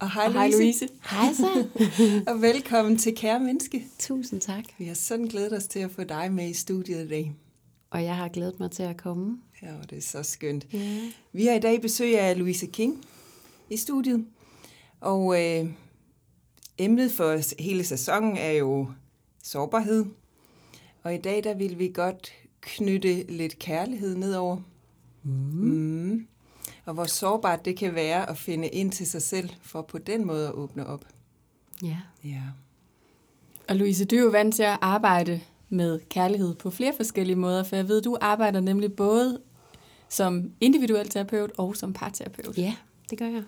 Og hej Og hej Louise. Hej så. Og velkommen til Kære Menneske. Tusind tak. Vi har sådan glædet os til at få dig med i studiet i dag. Og jeg har glædet mig til at komme. Ja, det er så skønt. Ja. Vi har i dag besøg af Louise King i studiet. Og øh, emnet for hele sæsonen er jo sårbarhed. Og i dag der vil vi godt knytte lidt kærlighed nedover. Mm. Mm. Og hvor sårbart det kan være at finde ind til sig selv, for på den måde at åbne op. ja. Ja. Og Louise, du er jo vant til at arbejde med kærlighed på flere forskellige måder, for jeg ved, du arbejder nemlig både som individuel terapeut og som parterapeut. Ja, det gør jeg.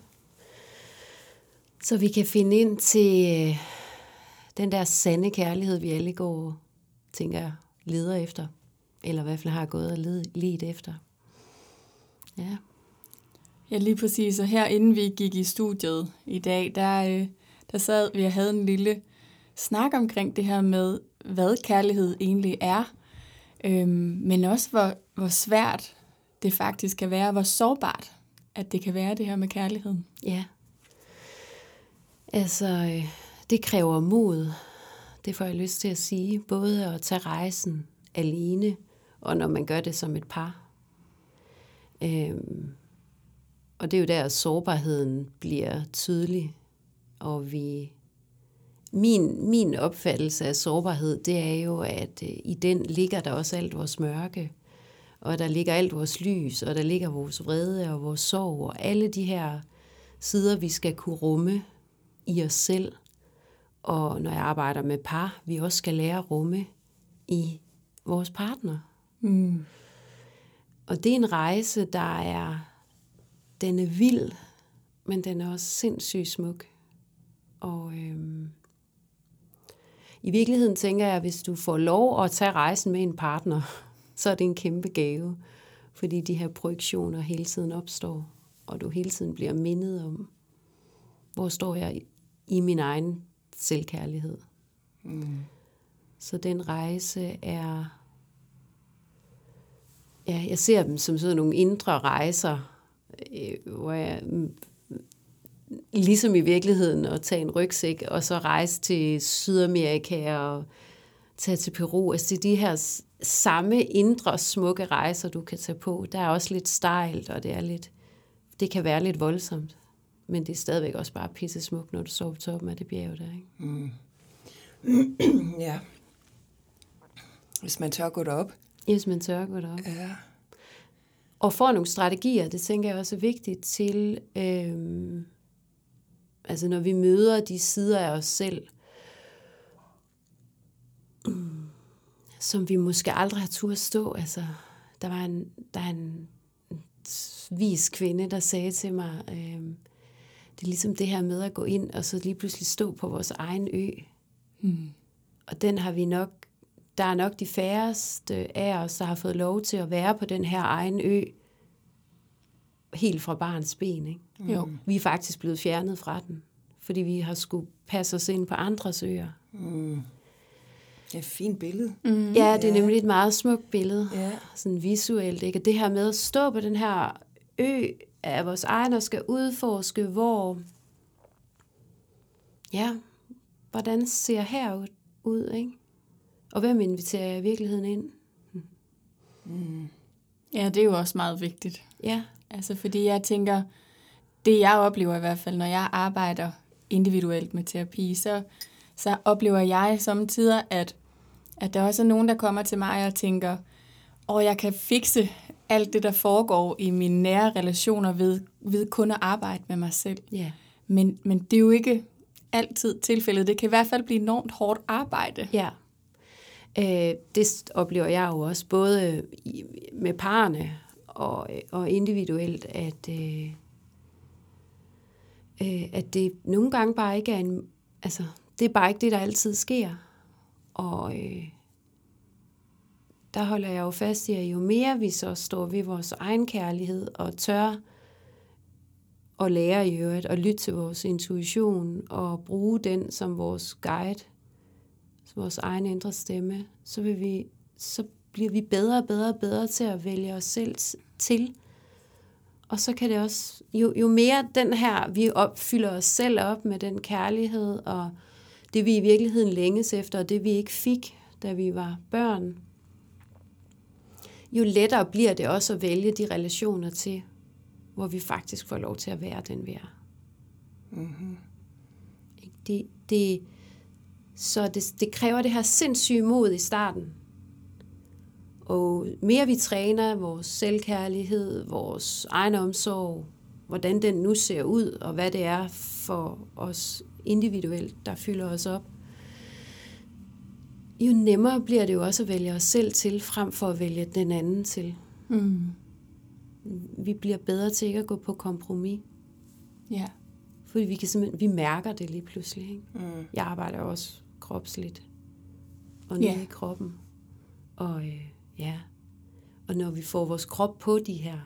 Så vi kan finde ind til øh, den der sande kærlighed, vi alle går, tænker jeg, leder efter. Eller i hvert fald har gået og led, let efter. Ja. Ja, lige præcis. Og her inden vi gik i studiet i dag, der, øh, der sad vi og havde en lille snak omkring det her med, hvad kærlighed egentlig er. Øhm, men også hvor, hvor svært det faktisk kan være, hvor sårbart at det kan være det her med kærligheden. Ja. Altså, øh, det kræver mod. Det får jeg lyst til at sige. Både at tage rejsen alene, og når man gør det som et par. Øhm, og det er jo der, at sårbarheden bliver tydelig. Og vi... Min, min opfattelse af sårbarhed, det er jo, at øh, i den ligger der også alt vores mørke. Og der ligger alt vores lys, og der ligger vores vrede og vores sorg, og alle de her sider, vi skal kunne rumme i os selv. Og når jeg arbejder med par, vi også skal lære at rumme i vores partner. Mm. Og det er en rejse, der er, den er vild, men den er også sindssygt smuk. Og øhm, i virkeligheden tænker jeg, at hvis du får lov at tage rejsen med en partner, så er det en kæmpe gave. Fordi de her projektioner hele tiden opstår, og du hele tiden bliver mindet om, hvor står jeg i- i min egen selvkærlighed. Mm. Så den rejse er... Ja, jeg ser dem som sådan nogle indre rejser, hvor jeg mm, ligesom i virkeligheden at tage en rygsæk og så rejse til Sydamerika og tage til Peru. Altså det er de her samme indre smukke rejser, du kan tage på. Der er også lidt stejlt, og det er lidt, det kan være lidt voldsomt. Men det er stadigvæk også bare pisse smukt, når du står på toppen af det bjerg der, ikke? Mm. ja. Hvis man tør gå derop. Hvis man tør gå derop. Ja. Og får nogle strategier, det tænker jeg også er vigtigt til, øhm, altså når vi møder de sider af os selv, som vi måske aldrig har turde stå. Altså, der var en, der er en, vis kvinde, der sagde til mig, øhm, det er ligesom det her med at gå ind og så lige pludselig stå på vores egen ø. Mm. Og den har vi nok, der er nok de færreste af os, der har fået lov til at være på den her egen ø, helt fra barns ben. Ikke? Jo. Vi er faktisk blevet fjernet fra den, fordi vi har skulle passe os ind på andres øer. Mm. Det er et fint billede. Mm. Ja, det er Ja. nemlig et meget smukt billede, Ja. sådan visuelt. Ikke? Og det her med at stå på den her ø af vores egen og skal udforske, hvor, ja, hvordan ser her ud, ikke? Og hvem inviterer jeg i virkeligheden ind? Mm. Ja, det er jo også meget vigtigt. Ja, Altså fordi jeg tænker, det jeg oplever i hvert fald, når jeg arbejder individuelt med terapi, så, så oplever jeg samtidig, at, at der også er nogen, der kommer til mig og tænker, og jeg kan fikse alt det, der foregår i mine nære relationer ved, ved kun at arbejde med mig selv. ja, Men, men det er jo ikke altid tilfældet. Det kan i hvert fald blive enormt hårdt arbejde. ja. Øh, det oplever jeg jo også, både med parerne og, og individuelt, at, øh, øh, at det nogle gange bare ikke er en, altså, det er bare ikke det, der altid sker. Og øh, der holder jeg jo fast i, at jo mere vi så står ved vores egen kærlighed og tør og lære i øvrigt, og lytte til vores intuition og bruge den som vores guide, vores egen indre stemme, så, vil vi, så bliver vi bedre og bedre og bedre til at vælge os selv til. Og så kan det også, jo, jo mere den her, vi opfylder os selv op med den kærlighed, og det vi i virkeligheden længes efter, og det vi ikke fik, da vi var børn, jo lettere bliver det også at vælge de relationer til, hvor vi faktisk får lov til at være den, vi er. Mm-hmm. Det, det, så det, det kræver det her sindssyge mod i starten. Og mere vi træner vores selvkærlighed, vores egen omsorg, hvordan den nu ser ud, og hvad det er for os individuelt, der fylder os op, jo nemmere bliver det jo også at vælge os selv til, frem for at vælge den anden til. Mm. Vi bliver bedre til ikke at gå på kompromis. Ja. Fordi vi, kan simpelthen, vi mærker det lige pludselig. Ikke? Mm. Jeg arbejder også kropsligt. Og nede yeah. i kroppen. Og øh, ja, og når vi får vores krop på de her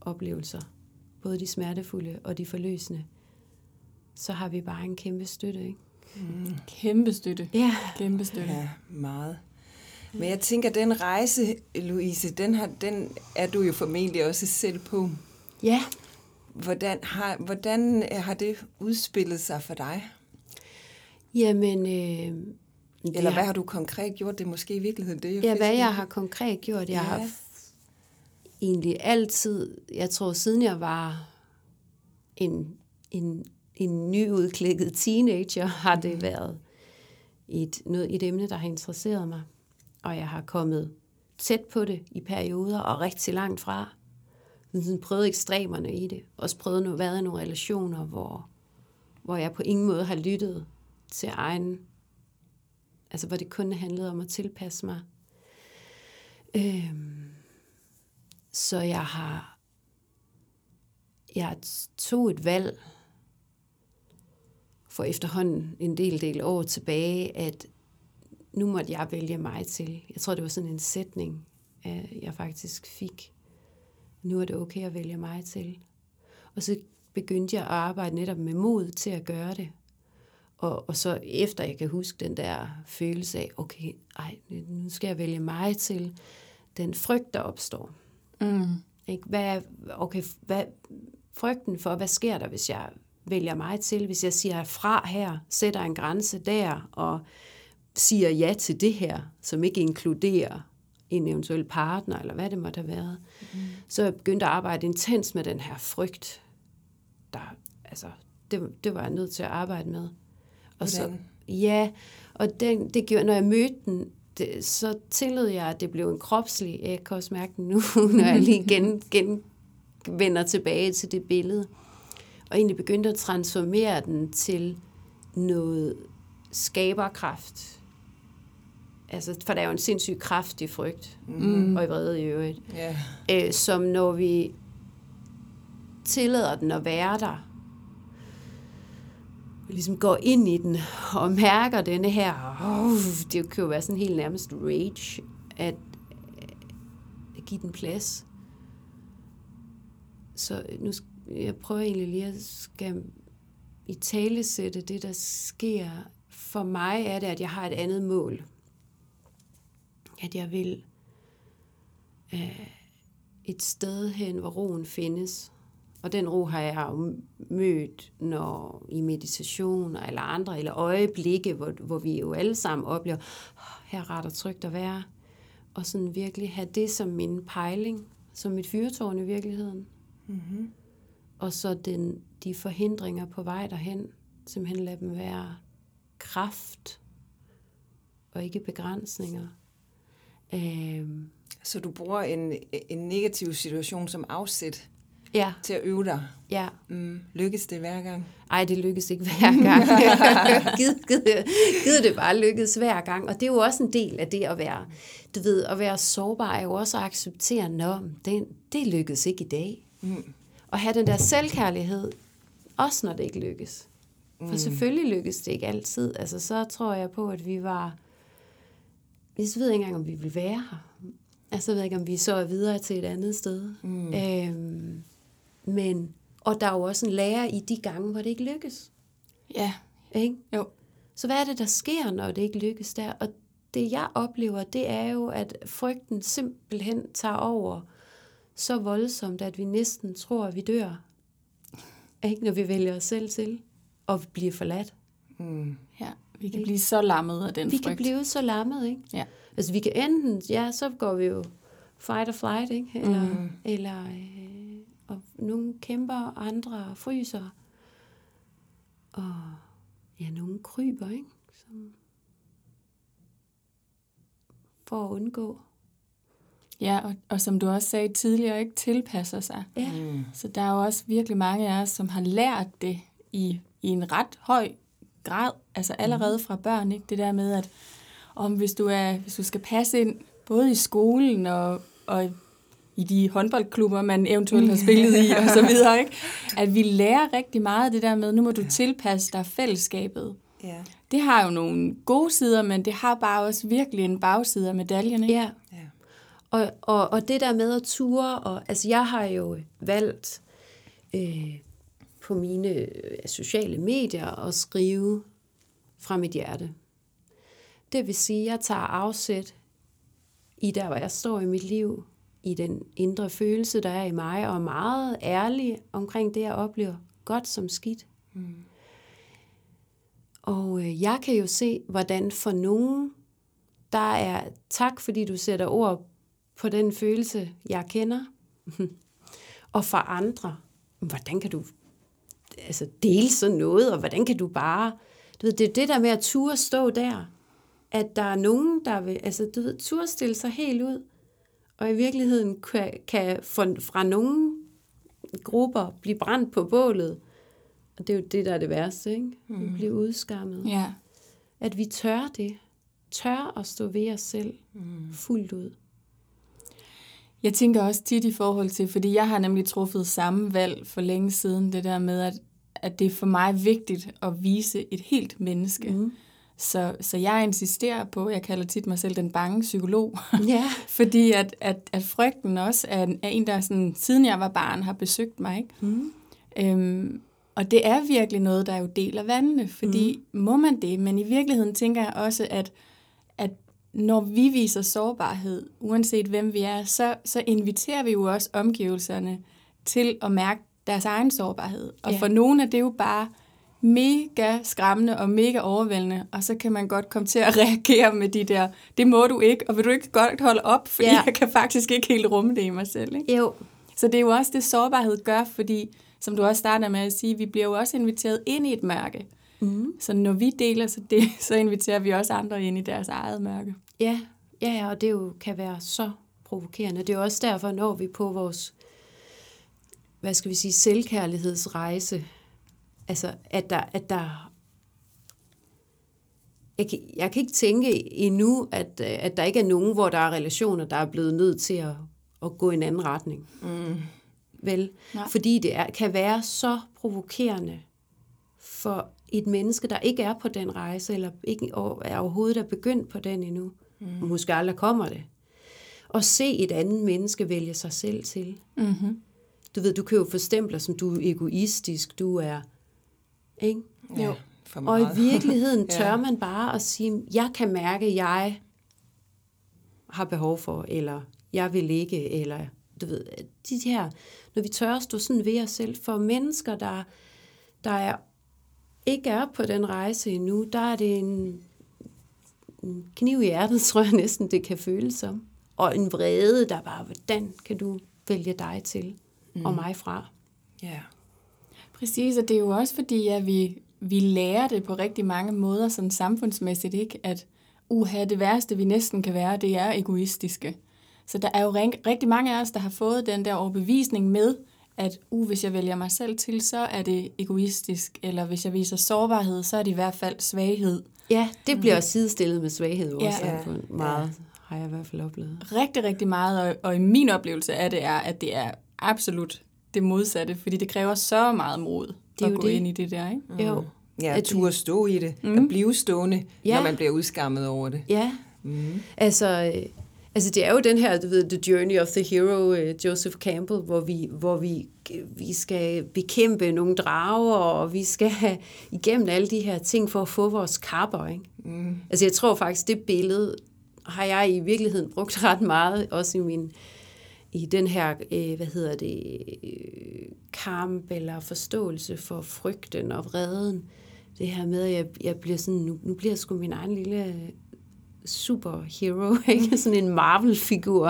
oplevelser, både de smertefulde og de forløsende, så har vi bare en kæmpe støtte, ikke? Mm. Kæmpe støtte. Ja. Kæmpe støtte. Ja, meget. Men jeg tænker, den rejse, Louise, den, har, den er du jo formentlig også selv på. Ja. Hvordan har, hvordan har det udspillet sig for dig? Jamen, øh, eller hvad har du konkret gjort? Det er måske i virkeligheden det, jeg Ja, hvad jeg har konkret gjort. Jeg ja. har egentlig altid, jeg tror siden jeg var en, en, en nyudklækket teenager, har det mm. været et, noget, et emne, der har interesseret mig. Og jeg har kommet tæt på det i perioder og rigtig langt fra. Sådan prøvet ekstremerne i det. Også prøvet at være i nogle relationer, hvor, hvor jeg på ingen måde har lyttet til egen Altså, hvor det kun handlede om at tilpasse mig. Øhm, så jeg har, jeg tog et valg for efterhånden en del, del år tilbage, at nu måtte jeg vælge mig til. Jeg tror, det var sådan en sætning, øh, jeg faktisk fik. Nu er det okay at vælge mig til. Og så begyndte jeg at arbejde netop med mod til at gøre det. Og, og så efter jeg kan huske den der følelse af, okay, ej, nu skal jeg vælge mig til den frygt, der opstår. Mm. Ikke? Hvad, okay, hvad, frygten for, hvad sker der, hvis jeg vælger mig til, hvis jeg siger fra her, sætter en grænse der, og siger ja til det her, som ikke inkluderer en eventuel partner, eller hvad det måtte have været. Mm. Så jeg begyndte at arbejde intens med den her frygt. Der, altså, det, det var jeg nødt til at arbejde med. Og så, ja, og den, det gjorde, når jeg mødte den, det, så tillod jeg, at det blev en kropslig, jeg kan også mærke den nu, når jeg lige gen, gen vender tilbage til det billede. Og egentlig begyndte at transformere den til noget skaberkraft. Altså, for der er jo en sindssyg kraft i frygt, mm. og i vrede i øvrigt. Yeah. Øh, som når vi tillader den at være der, ligesom går ind i den og mærker denne her, oh, det kan jo være sådan helt nærmest rage, at, øh, at give den plads. Så nu jeg prøver egentlig lige at skal i tale sætte det, der sker. For mig er det, at jeg har et andet mål. At jeg vil øh, et sted hen, hvor roen findes. Og den ro har jeg jo mødt når i meditation eller andre, eller øjeblikke, hvor, hvor vi jo alle sammen oplever, oh, her er ret og trygt at være. Og sådan virkelig have det som min pejling, som mit fyrtårn i virkeligheden. Mm-hmm. Og så den, de forhindringer på vej derhen, simpelthen lade dem være kraft og ikke begrænsninger. Øhm. Så du bruger en, en negativ situation som afsæt ja. til at øve dig. Ja. Mm. Lykkes det hver gang? Nej, det lykkes ikke hver gang. gid, gid, gid det bare lykkes hver gang. Og det er jo også en del af det at være, du ved, at være sårbar er jo også at acceptere, at det, det lykkes ikke i dag. Mm. at have den der selvkærlighed, også når det ikke lykkes. For selvfølgelig lykkes det ikke altid. Altså, så tror jeg på, at vi var... Jeg ved ikke engang, om vi vil være her. Altså, jeg ved ikke, om vi så er videre til et andet sted. Mm. Øhm, men, og der er jo også en lærer i de gange, hvor det ikke lykkes. Ja, Ikke? jo. Så hvad er det, der sker, når det ikke lykkes der? Og det, jeg oplever, det er jo, at frygten simpelthen tager over så voldsomt, at vi næsten tror, at vi dør. Ikke? Når vi vælger os selv til og bliver forladt. Mm. Ja, vi kan blive så lammet af den Vi frygt. kan blive så lammet, ikke? Ja. Altså, vi kan enten, ja, så går vi jo fight or flight, ikke? Eller, mm. eller øh, og nogle kæmper, og andre fryser. Og ja, nogle kryber, ikke? Som, for at undgå. Ja, og, og som du også sagde tidligere, ikke tilpasser sig. Ja. Mm. Så der er jo også virkelig mange af os, som har lært det i, i en ret høj grad, altså allerede fra børn, ikke? Det der med, at om hvis du, er, hvis du skal passe ind, både i skolen og, og i de håndboldklubber, man eventuelt har spillet i, og så videre, ikke? At vi lærer rigtig meget det der med, nu må du tilpasse dig fællesskabet. Ja. Det har jo nogle gode sider, men det har bare også virkelig en bagside af medaljen, ikke? Ja. Ja. Og, og, og det der med at ture, og, altså jeg har jo valgt øh, på mine øh, sociale medier at skrive fra mit hjerte. Det vil sige, at jeg tager afsæt i der, hvor jeg står i mit liv, i den indre følelse, der er i mig, og er meget ærlig omkring det, jeg oplever, godt som skidt. Mm. Og øh, jeg kan jo se, hvordan for nogen, der er tak, fordi du sætter ord på den følelse, jeg kender. og for andre, hvordan kan du altså, dele sådan noget, og hvordan kan du bare... Du ved, det er det der med at turde stå der, at der er nogen, der vil altså, du ved, turde stille sig helt ud, og i virkeligheden kan, kan fra, nogle grupper blive brændt på bålet. Og det er jo det, der er det værste, ikke? Vi bliver udskammet. Ja. At vi tør det. Tør at stå ved os selv fuldt ud. Jeg tænker også tit i forhold til, fordi jeg har nemlig truffet samme valg for længe siden, det der med, at, at det er for mig vigtigt at vise et helt menneske. Mm. Så, så jeg insisterer på, jeg kalder tit mig selv den bange psykolog, Ja. fordi at, at, at frygten også er, en- er en, der sådan, siden jeg var barn har besøgt mig. Ikke? Mm. Øhm, og det er virkelig noget, der jo deler vandene, fordi mm. må man det, men i virkeligheden tænker jeg også, at, at når vi viser sårbarhed, uanset hvem vi er, så, så inviterer vi jo også omgivelserne til at mærke deres egen sårbarhed. Og Ja. for nogle er det jo bare mega skræmmende og mega overvældende, og så kan man godt komme til at reagere med de der, det må du ikke, og vil du ikke godt holde op, fordi Ja. jeg kan faktisk ikke helt rumme det i mig selv. Ikke? Jo. Så det er jo også det, sårbarhed gør, fordi, som du også starter med at sige, vi bliver jo også inviteret ind i et mørke. Mm. Så når vi deler så det, så inviterer vi også andre ind i deres eget mørke. Ja, ja, ja, og det jo kan være så provokerende. Det er jo også derfor, når vi på vores, hvad skal vi sige, selvkærlighedsrejse, altså at der, at der jeg kan, jeg kan ikke tænke endnu, at, øh, at der ikke er nogen, hvor der er relationer, der er blevet nødt til at, at gå i en anden retning. Mm. Vel? Nej. Fordi det er, kan være så provokerende for et menneske, der ikke er på den rejse, eller ikke og er overhovedet er begyndt på den endnu, mm. måske aldrig kommer det, og se et andet menneske vælge sig selv til. Mm-hmm. Du ved, du kan jo få stempler, som du er egoistisk, du er, ikke? Ja, Jo. for Og meget. i virkeligheden Ja. tør man bare at sige, jeg kan mærke, at jeg har behov for, eller jeg vil ikke, eller du ved, de her, når vi tør at stå sådan ved os selv, for mennesker, der, der er, ikke er på den rejse endnu, der er det en, en kniv i hjertet, tror jeg næsten, det kan føles som. Og en vrede, der bare, hvordan kan du vælge dig til mm. og mig fra? Ja. Præcis, og det er jo også fordi, at vi, vi lærer det på rigtig mange måder, sådan samfundsmæssigt, ikke? At uha, det værste, vi næsten kan være, det er egoistiske. Så der er jo rigtig mange af os, der har fået den der overbevisning med, at uh, hvis jeg vælger mig selv til, så er det egoistisk, eller hvis jeg viser sårbarhed, så er det i hvert fald svaghed. Ja, det bliver også sidestillet med svaghed i vores Ja. samfund. Meget har jeg i hvert fald oplevet. Rigtig, rigtig meget, og, og i min oplevelse af det er, at det er absolut det modsatte, fordi det kræver så meget mod Det er at gå det. ind i det der, ikke? Jo, Ja, At at turde stå i det, mm. og blive stående, Ja. når man bliver udskammet over det. Ja. Mm. Altså, øh, altså, det er jo den her, du ved, The Journey of the Hero, øh, Joseph Campbell, hvor vi, hvor vi, vi skal bekæmpe nogle drager, og vi skal have igennem alle de her ting for at få vores kapper, ikke? Mm. Altså, jeg tror faktisk, det billede har jeg i virkeligheden brugt ret meget, også i min i den her, øh, hvad hedder det, øh, kamp eller forståelse for frygten og vreden. Det her med, at jeg, jeg bliver sådan, nu, nu bliver jeg sgu min egen lille superhero, ikke? Sådan en Marvel-figur,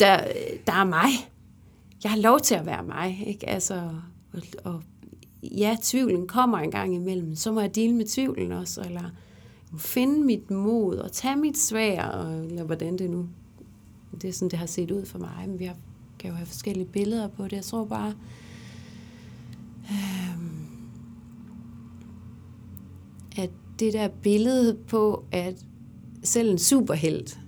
der, der er mig. Jeg har lov til at være mig, ikke? Altså, og, og ja, tvivlen kommer en gang imellem, så må jeg dele med tvivlen også, eller finde mit mod og tage mit svær, og, eller hvordan det nu det er sådan, det har set ud for mig, men vi har, kan jo have forskellige billeder på det. Jeg tror bare, øhm, at det der billede på, at selv en superhelt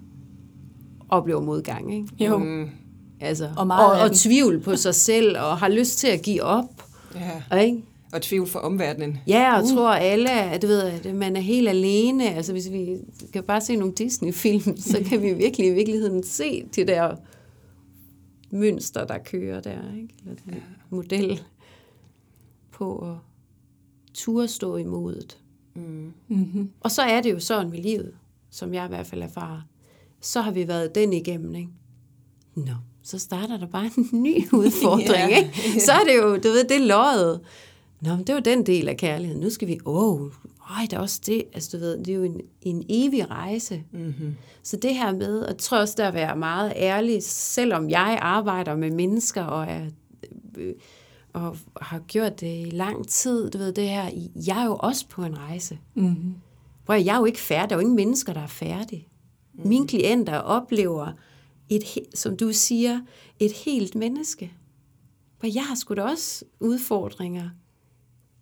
oplever modgang, ikke? Jo, Mm. Altså, Og meget og, og tvivl på sig selv, og har lyst til at give op. Ja. Ikke? Og tvivl for omverdenen. Ja, og uh. tror alle, at du ved, at man er helt alene. Altså hvis vi kan bare se nogle Disney-film, så kan vi virkelig i virkeligheden se det der mønster, der kører der, ikke? Eller den ja. model på at turde stå i modet. Mm. mm-hmm. Og så er det jo sådan med livet, som jeg i hvert fald erfarer. Så har vi været den igennem, ikke? Nå, så starter der bare en ny udfordring, Ja. ikke? Så er det jo, du ved, det er løjet. Nå, men det var den del af kærligheden. Nu skal vi, åh, oh, øj, der er også det. Altså, du ved, det er jo en, en evig rejse. Mm-hmm. Så det her med, at jeg tror også, der at være meget ærlig, selvom jeg arbejder med mennesker og er øh, og har gjort det i lang tid, du ved det her, jeg er jo også på en rejse. Mm-hmm. Hvor jeg er jo ikke færdig, der er jo ingen mennesker, der er færdige. Mm. Mine klienter oplever, et, som du siger, et helt menneske. For jeg har sgu da også udfordringer.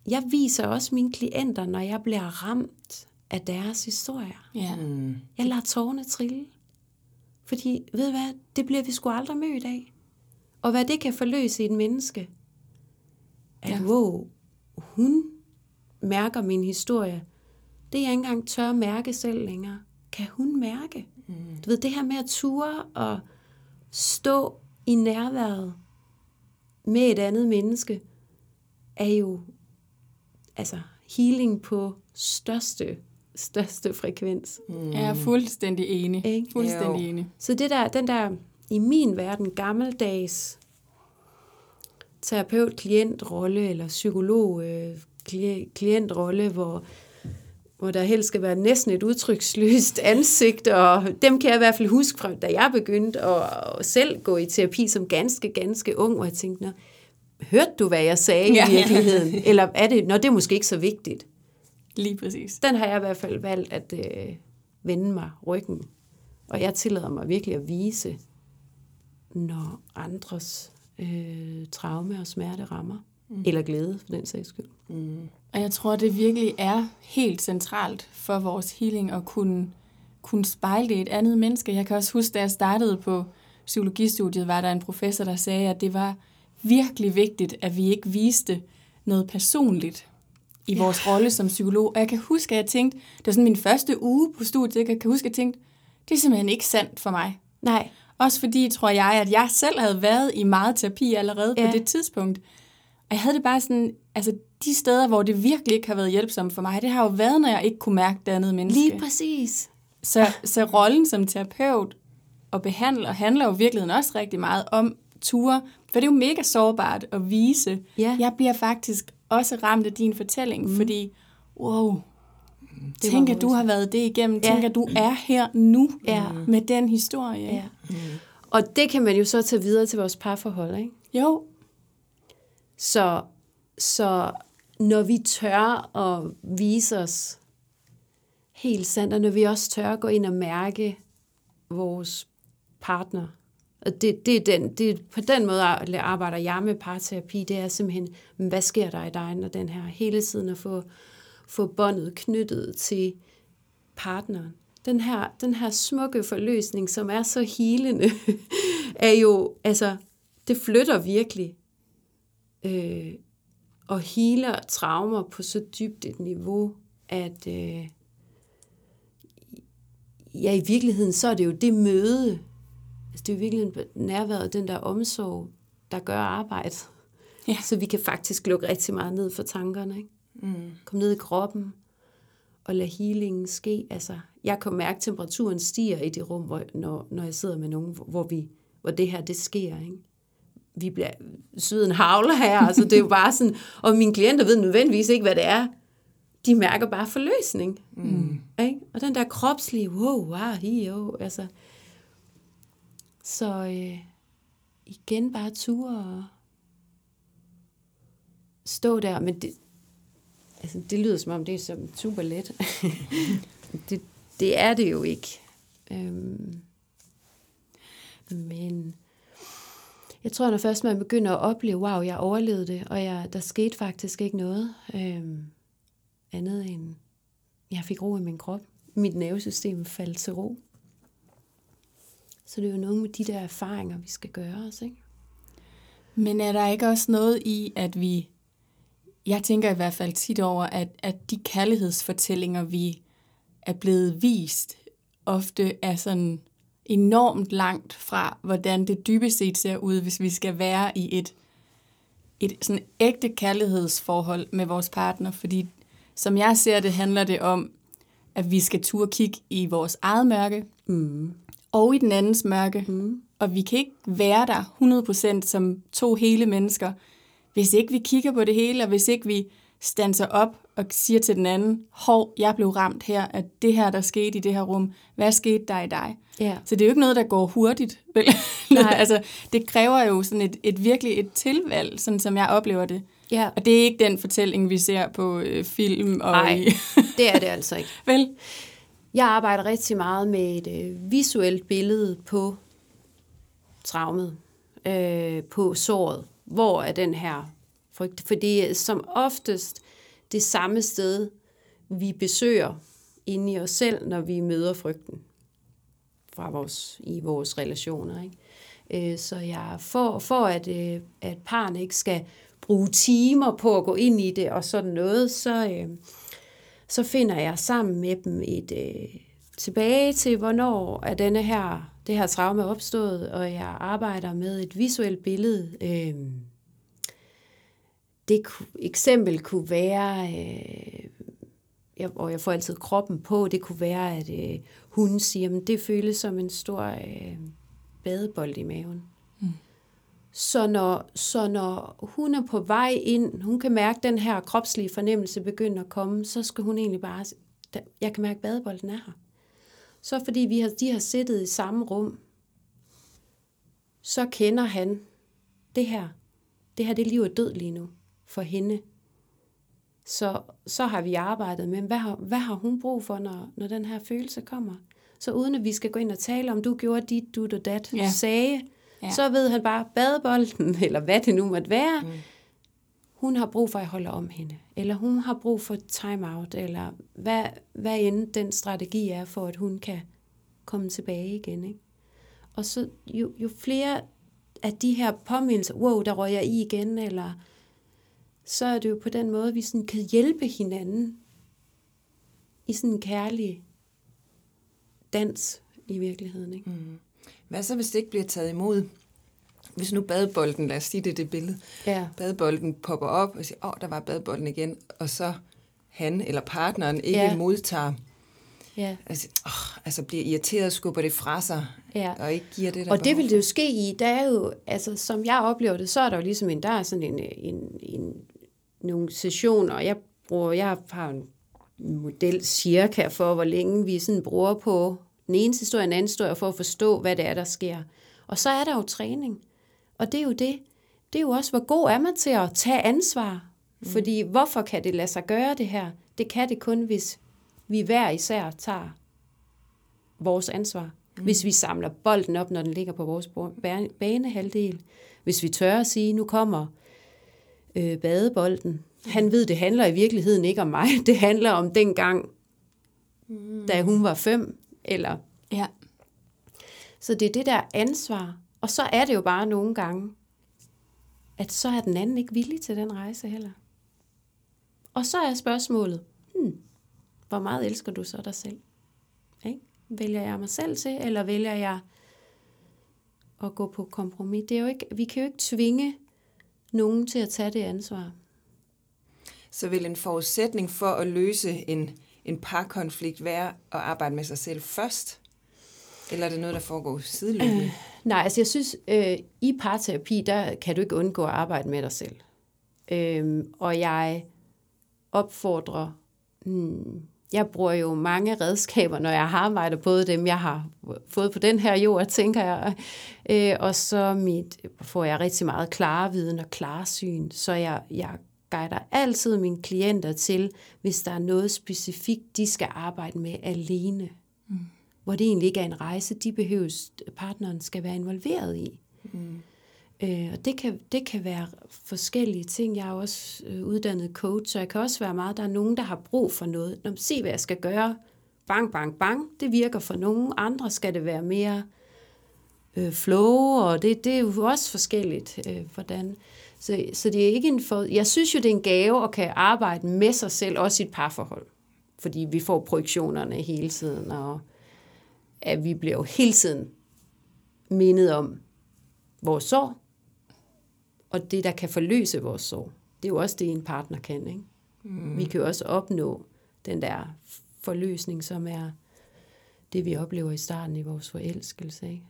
Jeg viser også mine klienter, når jeg bliver ramt af deres historier. Ja. Mm. Jeg lader tårerne trille. Fordi, ved du hvad, det bliver vi sgu aldrig mødt af. Og hvad det kan forløse i et menneske. At Ja. ja. wow, hun mærker min historie. Det jeg ikke engang tør mærke selv længere. Kan hun mærke? Mm. Du ved, det her med at ture og stå i nærværet med et andet menneske, er jo altså healing på største, største frekvens. Jeg er fuldstændig enig. Ikke? Fuldstændig Jo. enig. Så det der, den der, i min verden, gammeldags terapeut-klientrolle, eller psykolog-klientrolle, hvor, hvor der helst skal være næsten et udtryksløst ansigt, og dem kan jeg i hvert fald huske fra, da jeg begyndte at, selv gå i terapi som ganske, ganske ung, hvor jeg tænkte, hørte du, hvad jeg sagde Ja. i virkeligheden? Eller er det, nå, det er måske ikke så vigtigt. Lige præcis. Den har jeg i hvert fald valgt at øh, vende mig ryggen. Og jeg tillader mig virkelig at vise, når andres øh, traume og smerte rammer. Mm. Eller glæde, for den sags skyld. Mm. Og jeg tror, det virkelig er helt centralt for vores healing at kunne, kunne spejle det i et andet menneske. Jeg kan også huske, da jeg startede på psykologistudiet, var der en professor, der sagde, at det var virkelig vigtigt, at vi ikke viste noget personligt i Ja. vores rolle som psykolog. Og jeg kan huske, at jeg tænkte, det var sådan min første uge på studiet, jeg kan huske, at jeg tænkte, det er simpelthen ikke sandt for mig. Nej, Også fordi, tror jeg, at jeg selv havde været i meget terapi allerede ja. Ja. på det tidspunkt. Og jeg havde det bare sådan, altså de steder, hvor det virkelig ikke har været hjælpsomt for mig, det har jo været, når jeg ikke kunne mærke det andet menneske. lige præcis. Så, så rollen som terapeut og behandler handler jo i virkeligheden også rigtig meget om ture, for det er jo mega sårbart at vise. Ja. Jeg bliver faktisk også ramt af din fortælling, mm. fordi, wow, Det tænk at du har været det igennem, Ja. tænk at du er her nu Ja. med den historie. Ja. Og det kan man jo så tage videre til vores parforhold, ikke? Jo, Så, så når vi tør at vise os helt sandt, og når vi også tør at gå ind og mærke vores partner, og det, det er den, det, på den måde arbejder jeg med parterapi, det er simpelthen, hvad sker der i dig, når den her hele tiden at få, få båndet knyttet til partneren. Den her, den her smukke forløsning, som er så helende, er jo, altså, det flytter virkelig øh, og healer traumer på så dybt et niveau, at øh, ja, i virkeligheden, så er det jo det møde, det er virkelig nærværet, den der omsorg, der gør arbejdet. Ja. Så vi kan faktisk lukke rigtig meget ned for tankerne. Ikke? Mm. Kom ned i kroppen og lade healingen ske. Altså, jeg kan mærke, at temperaturen stiger i det rum, hvor, når, når jeg sidder med nogen, hvor, vi, hvor det her, det sker. Ikke? Vi bliver syden havler her, altså det er jo bare sådan, og mine klienter ved nødvendigvis ikke, hvad det er. De mærker bare forløsning. Mm. Ikke? Og den der kropslige, wow, wow, hi, jo, altså. Så øh, igen bare ture og stå der, men det, altså, det lyder som om, det er som super let. det, det er det jo ikke. Øhm, men jeg tror, når først man begynder at opleve, wow, jeg overlevede det, og jeg, der skete faktisk ikke noget øhm, andet end, jeg fik ro i min krop. Mit nervesystem faldt til ro. Så det er jo nogle med de der erfaringer, vi skal gøre os, ikke? Men er der ikke også noget i, at vi jeg tænker i hvert fald tit over, at, at de kærlighedsfortællinger, vi er blevet vist, ofte er sådan enormt langt fra, hvordan det dybest set ser ud, hvis vi skal være i et, et sådan ægte kærlighedsforhold med vores partner. Fordi som jeg ser det, handler det om, at vi skal turde kigge i vores eget mørke, mm. Og i den andens mørke. Mm. Og vi kan ikke være der 100% som to hele mennesker, hvis ikke vi kigger på det hele, og hvis ikke vi standser op og siger til den anden, hov, jeg blev ramt her, at det her, der skete i det her rum, hvad skete der i dig? Ja. Så det er jo ikke noget, der går hurtigt. Vel? Nej. altså, det kræver jo sådan et, et virkelig et tilvalg, sådan som jeg oplever det. Ja. Og det er ikke den fortælling, vi ser på øh, film. Og Nej, i... det er det altså ikke. Vel? Jeg arbejder rigtig meget med et øh, visuelt billede på traumet, øh, på såret hvor er den her frygt? For det er som oftest det samme sted, vi besøger inde i os selv, når vi møder frygten fra vores, i vores relationer. Ikke? Øh, så jeg for, for at, øh, at parne ikke skal bruge timer på at gå ind i det og sådan noget, så, øh, så finder jeg sammen med dem et øh, tilbage til, hvornår er denne her det her traume opstået, og jeg arbejder med et visuelt billede. Øh, det eksempel kunne være, øh, jeg, og jeg får altid kroppen på, det kunne være, at øh, hun siger, at det føles som en stor øh, badebold i maven. Så, når, så når hun er på vej ind, hun kan mærke, at den her kropslige fornemmelse begynder at komme, så skal hun egentlig bare, jeg kan mærke, at badebolden er her så fordi vi har, de har siddet i samme rum, så kender han det her. Det her, det liv er død lige nu for hende. Så, så har vi arbejdet med, hvad har, hvad har hun brug for, når, når den her følelse kommer? Så uden at vi skal gå ind og tale om, du gjorde dit, du og dat, ja. sagde, ja. så ved han bare badebolden, eller hvad det nu måtte være, mm hun har brug for, at jeg holder om hende, eller hun har brug for time-out, eller hvad, hvad end den strategi er, for at hun kan komme tilbage igen. Ikke? Og så jo, jo flere af de her påmindelser, wow, der røg jeg i igen, eller så er det jo på den måde, vi sådan kan hjælpe hinanden i sådan en kærlig dans i virkeligheden. Ikke? Mm. Hvad så, hvis det ikke bliver taget imod? hvis nu badebolden, lad os sige det, det billede, ja. badebolden popper op og siger, åh, oh, der var badebolden igen, og så han eller partneren ikke ja. modtager, ja. altså, oh, altså bliver irriteret, skubber det fra sig, ja. og ikke giver det der Og det vil det jo ske i, der er jo, altså som jeg oplever det, så er der jo ligesom en, der er sådan en, en, en nogle sessioner, jeg bruger, jeg har en model cirka for, hvor længe vi sådan bruger på den ene historie og den anden historie, for at forstå, hvad det er, der sker. Og så er der jo træning. Og det er jo det. Det er jo også, hvor god er man til at tage ansvar. Mm. Fordi hvorfor kan det lade sig gøre det her? Det kan det kun, hvis vi hver især tager vores ansvar. Mm. Hvis vi samler bolden op, når den ligger på vores banehalvdel. Hvis vi tør at sige, nu kommer øh, badebolden. Han ved, det handler i virkeligheden ikke om mig. Det handler om den gang, mm. da hun var fem. Eller... Ja. Så det er det der ansvar. Og så er det jo bare nogle gange, at så er den anden ikke villig til den rejse heller. Og så er spørgsmålet, hmm, hvor meget elsker du så dig selv? Ikke? Vælger jeg mig selv til, eller vælger jeg at gå på kompromis? Det er jo ikke, vi kan jo ikke tvinge nogen til at tage det ansvar. Så vil en forudsætning for at løse en, en parkonflikt være at arbejde med sig selv først? Eller er det noget, der foregår sideløbende? Øh, nej, altså jeg synes, øh, i parterapi, der kan du ikke undgå at arbejde med dig selv. Øh, og jeg opfordrer, hmm, jeg bruger jo mange redskaber, når jeg har arbejdet, både dem, jeg har fået på den her jord, tænker jeg, øh, og så mit, får jeg rigtig meget klarviden og klarsyn, så jeg, jeg guider altid mine klienter til, hvis der er noget specifikt, de skal arbejde med alene. Mm. Hvor det egentlig ikke er en rejse, de behøves, partneren skal være involveret i. Mm. Øh, og det kan, det kan være forskellige ting. Jeg er også øh, uddannet coach, så jeg kan også være meget, der er nogen, der har brug for noget. Når man se, hvad jeg skal gøre. Bang, bang, bang. Det virker for nogen. Andre skal det være mere øh, flow, og det, det er jo også forskelligt, øh, hvordan. Så, så det er ikke en for... Jeg synes jo, det er en gave at kan arbejde med sig selv, også i et parforhold. Fordi vi får projektionerne hele tiden, og at vi bliver jo hele tiden mindet om vores sorg, og det, der kan forløse vores sorg. Det er jo også det, en partner kan. Ikke? Mm. Vi kan jo også opnå den der forløsning, som er det, vi oplever i starten i vores forelskelse. Ikke?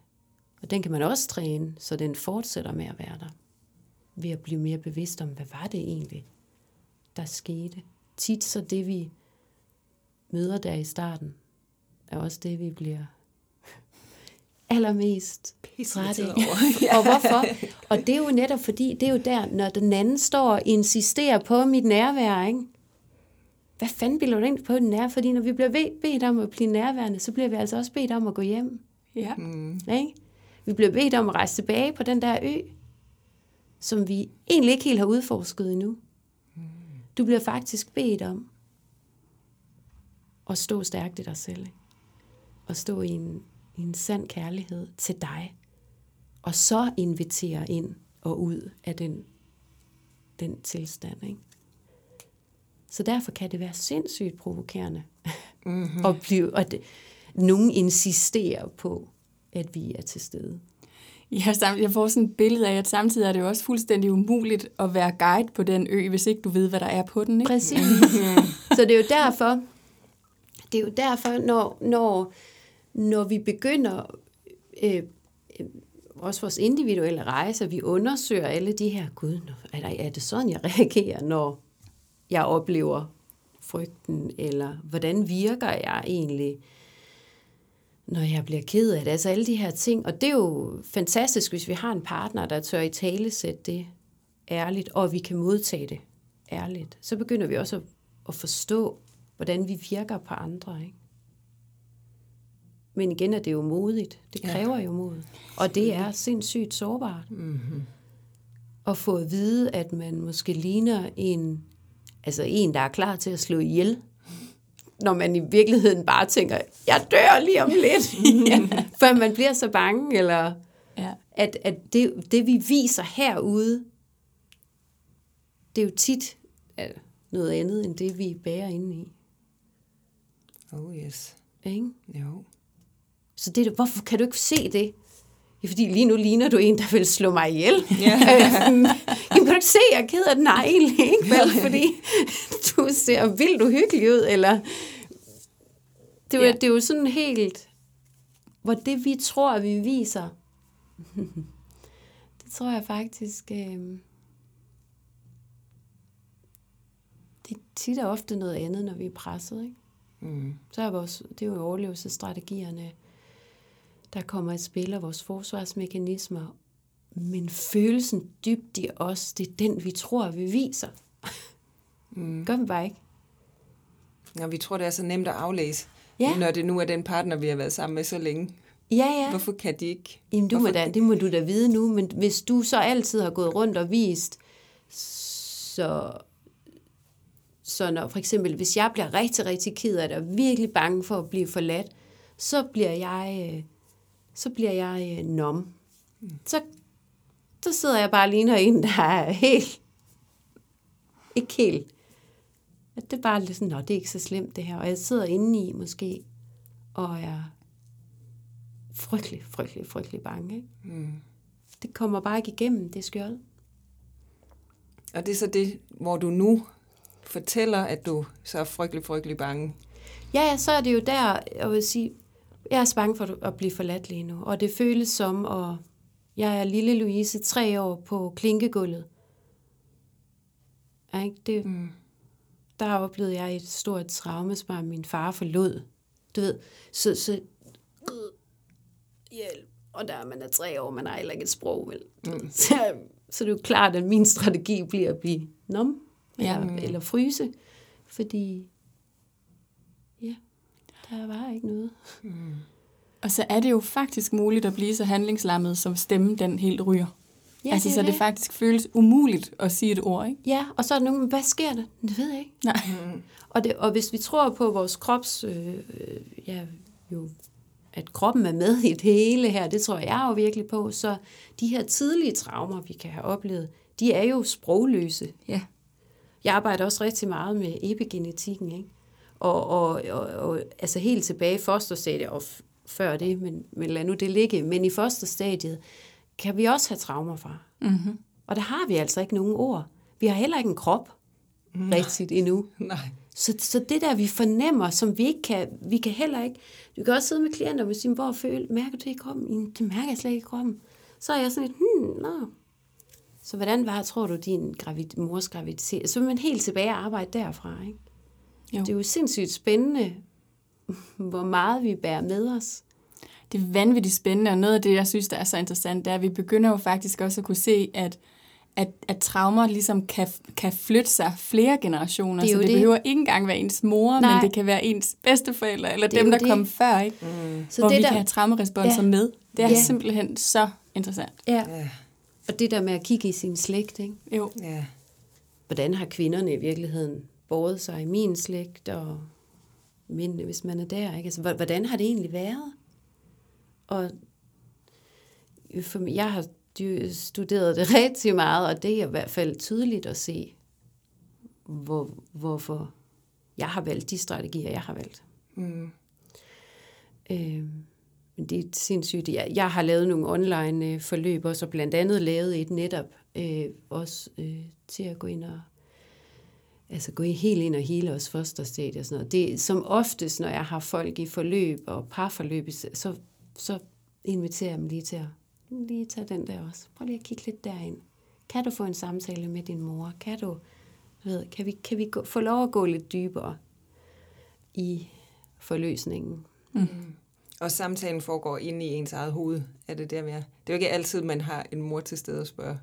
Og den kan man også træne, så den fortsætter med at være der. Ved at blive mere bevidst om, hvad var det egentlig, der skete. Tit så det, vi møder der i starten, er også det, vi bliver allermest trætte Og hvorfor? Og det er jo netop fordi, det er jo der, når den anden står og insisterer på mit nærvær, ikke? Hvad fanden bliver du egentlig på den nær? Fordi når vi bliver bedt om at blive nærværende, så bliver vi altså også bedt om at gå hjem. Ja. Mm. Ikke? Vi bliver bedt om at rejse tilbage på den der ø, som vi egentlig ikke helt har udforsket endnu. Du bliver faktisk bedt om at stå stærkt i dig selv. Og stå i en, i en sand kærlighed til dig, og så invitere ind og ud af den, den tilstand. Ikke? Så derfor kan det være sindssygt provokerende mm-hmm. at blive, at nogen insisterer på, at vi er til stede. Ja, jeg får sådan et billede af, at samtidig er det jo også fuldstændig umuligt at være guide på den ø, hvis ikke du ved, hvad der er på den. Ikke? Præcis. Så det er jo derfor, det er jo derfor, når, når når vi begynder øh, øh, også vores individuelle rejser, vi undersøger alle de her, gud, er, der, er det sådan, jeg reagerer, når jeg oplever frygten, eller hvordan virker jeg egentlig, når jeg bliver ked af det. Altså alle de her ting. Og det er jo fantastisk, hvis vi har en partner, der tør i tale sætte det ærligt, og vi kan modtage det ærligt. Så begynder vi også at, at forstå, hvordan vi virker på andre. Ikke? Men igen er det jo modigt. Det kræver ja. jo mod. Og det er sindssygt sårbart. Mm-hmm. At få at vide, at man måske ligner en, altså en, der er klar til at slå ihjel. Når man i virkeligheden bare tænker, jeg dør lige om lidt. ja. Før man bliver så bange. Eller ja. at, at det, det, vi viser herude, det er jo tit noget andet, end det, vi bærer inde i. Oh yes. Ikke? Jo. Så det, hvorfor kan du ikke se det? Ja, fordi lige nu ligner du en, der vil slå mig ihjel. Ja. Jamen, kan du ikke se, jeg er ked af den? Nej, egentlig ikke, vel? Fordi du ser vildt uhyggelig ud, eller... Det er, ja. det er jo sådan helt... Hvor det, vi tror, vi viser, det tror jeg faktisk... Øh, det er tit og ofte noget andet, når vi er presset, ikke? Mm. Så er vores, det er jo overlevelsesstrategierne der kommer et spil af vores forsvarsmekanismer, men følelsen dybt i os, det er den, vi tror, vi viser. Mm. Gør vi bare ikke? Ja, vi tror, det er så nemt at aflæse, ja. når det nu er den partner, vi har været sammen med så længe. Ja, ja. Hvorfor kan de ikke? Jamen, du må da, det må du da vide nu, men hvis du så altid har gået rundt og vist, så, så når for eksempel, hvis jeg bliver rigtig, rigtig ked af det, og virkelig bange for at blive forladt, så bliver jeg øh, så bliver jeg øh, nom. Mm. Så, så sidder jeg bare og ligner en, der er helt, ikke helt, at det er bare lidt sådan, nå, det er ikke så slemt det her. Og jeg sidder inde i måske, og er frygtelig, frygtelig, frygtelig bange. Ikke? Mm. Det kommer bare ikke igennem, det skjold. Og det er så det, hvor du nu fortæller, at du så er frygtelig, frygtelig bange. Ja, ja, så er det jo der, jeg vil sige, jeg er så bange for at blive forladt lige nu. Og det føles som, at jeg er lille Louise, tre år på klinkegulvet. Ja, ikke? Det, Mm. der oplevede jeg et stort traume, som min far forlod. Du ved, så, så hjælp. Og der er man er tre år, man har heller ikke et sprog, vel? Mm. Så, så det er jo klart, at min strategi bliver at blive nom, eller, eller fryse, fordi der var ikke noget. Og så er det jo faktisk muligt at blive så handlingslammet, som stemmen den helt ryger. Ja, altså, det så jo det faktisk føles umuligt at sige et ord, ikke? Ja, og så er der nogen, hvad sker der? Det ved jeg ikke. Nej. Og, det, og hvis vi tror på vores krops, øh, øh, ja, jo, at kroppen er med i det hele her, det tror jeg jo virkelig på, så de her tidlige traumer, vi kan have oplevet, de er jo sprogløse. Ja. Jeg arbejder også rigtig meget med epigenetikken, ikke? Og, og, og, og altså helt tilbage i fosterstadiet, og før det, men, men lad nu det ligge, men i fosterstadiet kan vi også have traumer fra. Mm-hmm. Og der har vi altså ikke nogen ord. Vi har heller ikke en krop rigtigt endnu. Nej. Så, så det der, vi fornemmer, som vi ikke kan, vi kan heller ikke, du kan også sidde med klienter og sige, hvor føler, mærker du det i kroppen? "Jamen, Det mærker jeg slet ikke i kroppen. Så er jeg sådan lidt, hmm, nå. Så hvordan var, tror du, din gravid, mors graviditet? Så vil man helt tilbage og arbejde derfra, ikke? Jo. Det er jo sindssygt spændende, hvor meget vi bærer med os. Det er vanvittigt spændende, og noget af det, jeg synes, der er så interessant, det er, at vi begynder jo faktisk også at kunne se, at, at, at traumer ligesom kan, kan flytte sig flere generationer. Det så det, det. behøver ikke engang være ens mor, Nej. men det kan være ens bedsteforældre, eller Det dem, der det. kom før, ikke? Mm. Så hvor det vi der, kan have traumeresponser Ja. med. Det er Ja. simpelthen så interessant. ja, Ja. og det der med at kigge i sin slægt, ikke? Jo. ja. hvordan har kvinderne i virkeligheden båret sig i min slægt, og mændene, hvis man er der, ikke? Altså, hvor- hvordan har det egentlig været? Og for jeg har studeret det rigtig meget, og det er i hvert fald tydeligt at se, hvor, hvorfor jeg har valgt de strategier, jeg har valgt. Mm. Øh, men det er sindssygt. Jeg, jeg har lavet nogle online øh, forløb også, og blandt andet lavet et netop øh, også øh, til at gå ind og altså gå helt ind og hele os fosterstadie og sådan noget. Det, som oftest, når jeg har folk i forløb og parforløb, så, så inviterer jeg dem lige til at lige tage den der også. Prøv lige at kigge lidt derind. Kan du få en samtale med din mor? Kan du, ved, kan vi, kan vi gå, få lov at gå lidt dybere i forløsningen? Og samtalen foregår inde i ens eget hoved, er det der, er. Det er jo ikke altid, man har en mor til stede at spørge.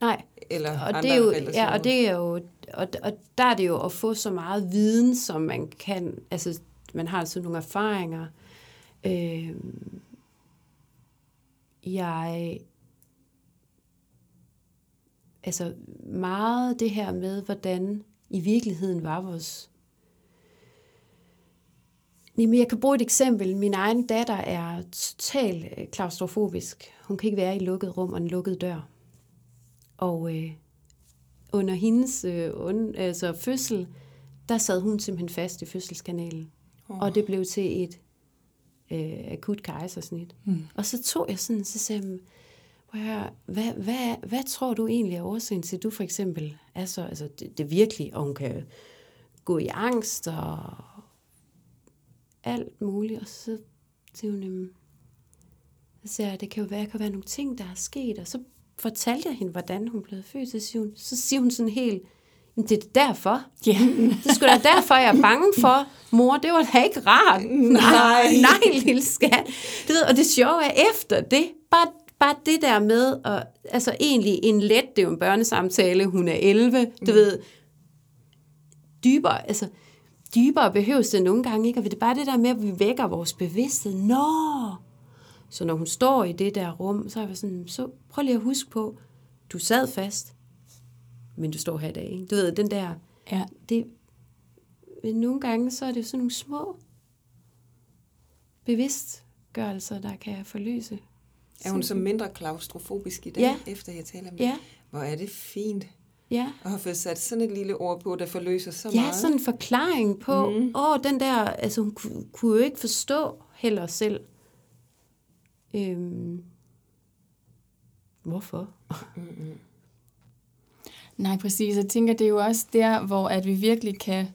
Nej, Eller og andre det er jo, relationer. ja, og det er jo, og, og der er det jo at få så meget viden, som man kan, altså man har altså nogle erfaringer. Øh, jeg, altså meget det her med, hvordan i virkeligheden var vores Jamen, jeg kan bruge et eksempel. Min egen datter er totalt øh, klaustrofobisk. Hun kan ikke være i et lukket rum og en lukket dør. Og øh, under hendes øh, und, altså fødsel, der sad hun simpelthen fast i fødselskanalen. Oh. Og det blev til et øh, akut kejsersnit. Mm. Og så tog jeg sådan, så sagde jeg, "Prøv at høre, hvad, hvad, hvad tror du egentlig er årsagen til, at du for eksempel er så, altså det, det virkelig, og hun kan gå i angst og alt muligt. Og så siger hun, så siger jeg, det kan jo være, kan være nogle ting, der er sket. Og så fortalte jeg hende, hvordan hun blev født. Så siger hun, så siger hun sådan helt, "Jamen, det er derfor. Ja. Det skulle da derfor, jeg er bange for, mor, det var da ikke rart. Nej. Nej, lille skat. Du ved, og det sjove er efter det, bare, bare det der med, at, altså egentlig en let, det er jo en børnesamtale, hun er 11, du mm. ved, dybere, altså dybere behøves det nogle gange ikke, og det er bare det der med, at vi vækker vores bevidsthed. Nå! Så når hun står i det der rum, så er jeg sådan, så prøv lige at huske på, du sad fast, men du står her i dag. Ikke? Du ved, den der, ja. det, men nogle gange, så er det sådan nogle små bevidstgørelser, der kan forløse. Er hun så mindre klaustrofobisk i dag, Ja. efter jeg taler med Ja, Hvor er det fint ja. at have fået sat sådan et lille ord på, der forløser så Ja, meget. sådan en forklaring på, mm. åh, den der, altså hun kunne, kunne jo ikke forstå heller selv. Øhm, hvorfor? Nej, præcis. Jeg tænker, det er jo også der, hvor at vi virkelig kan,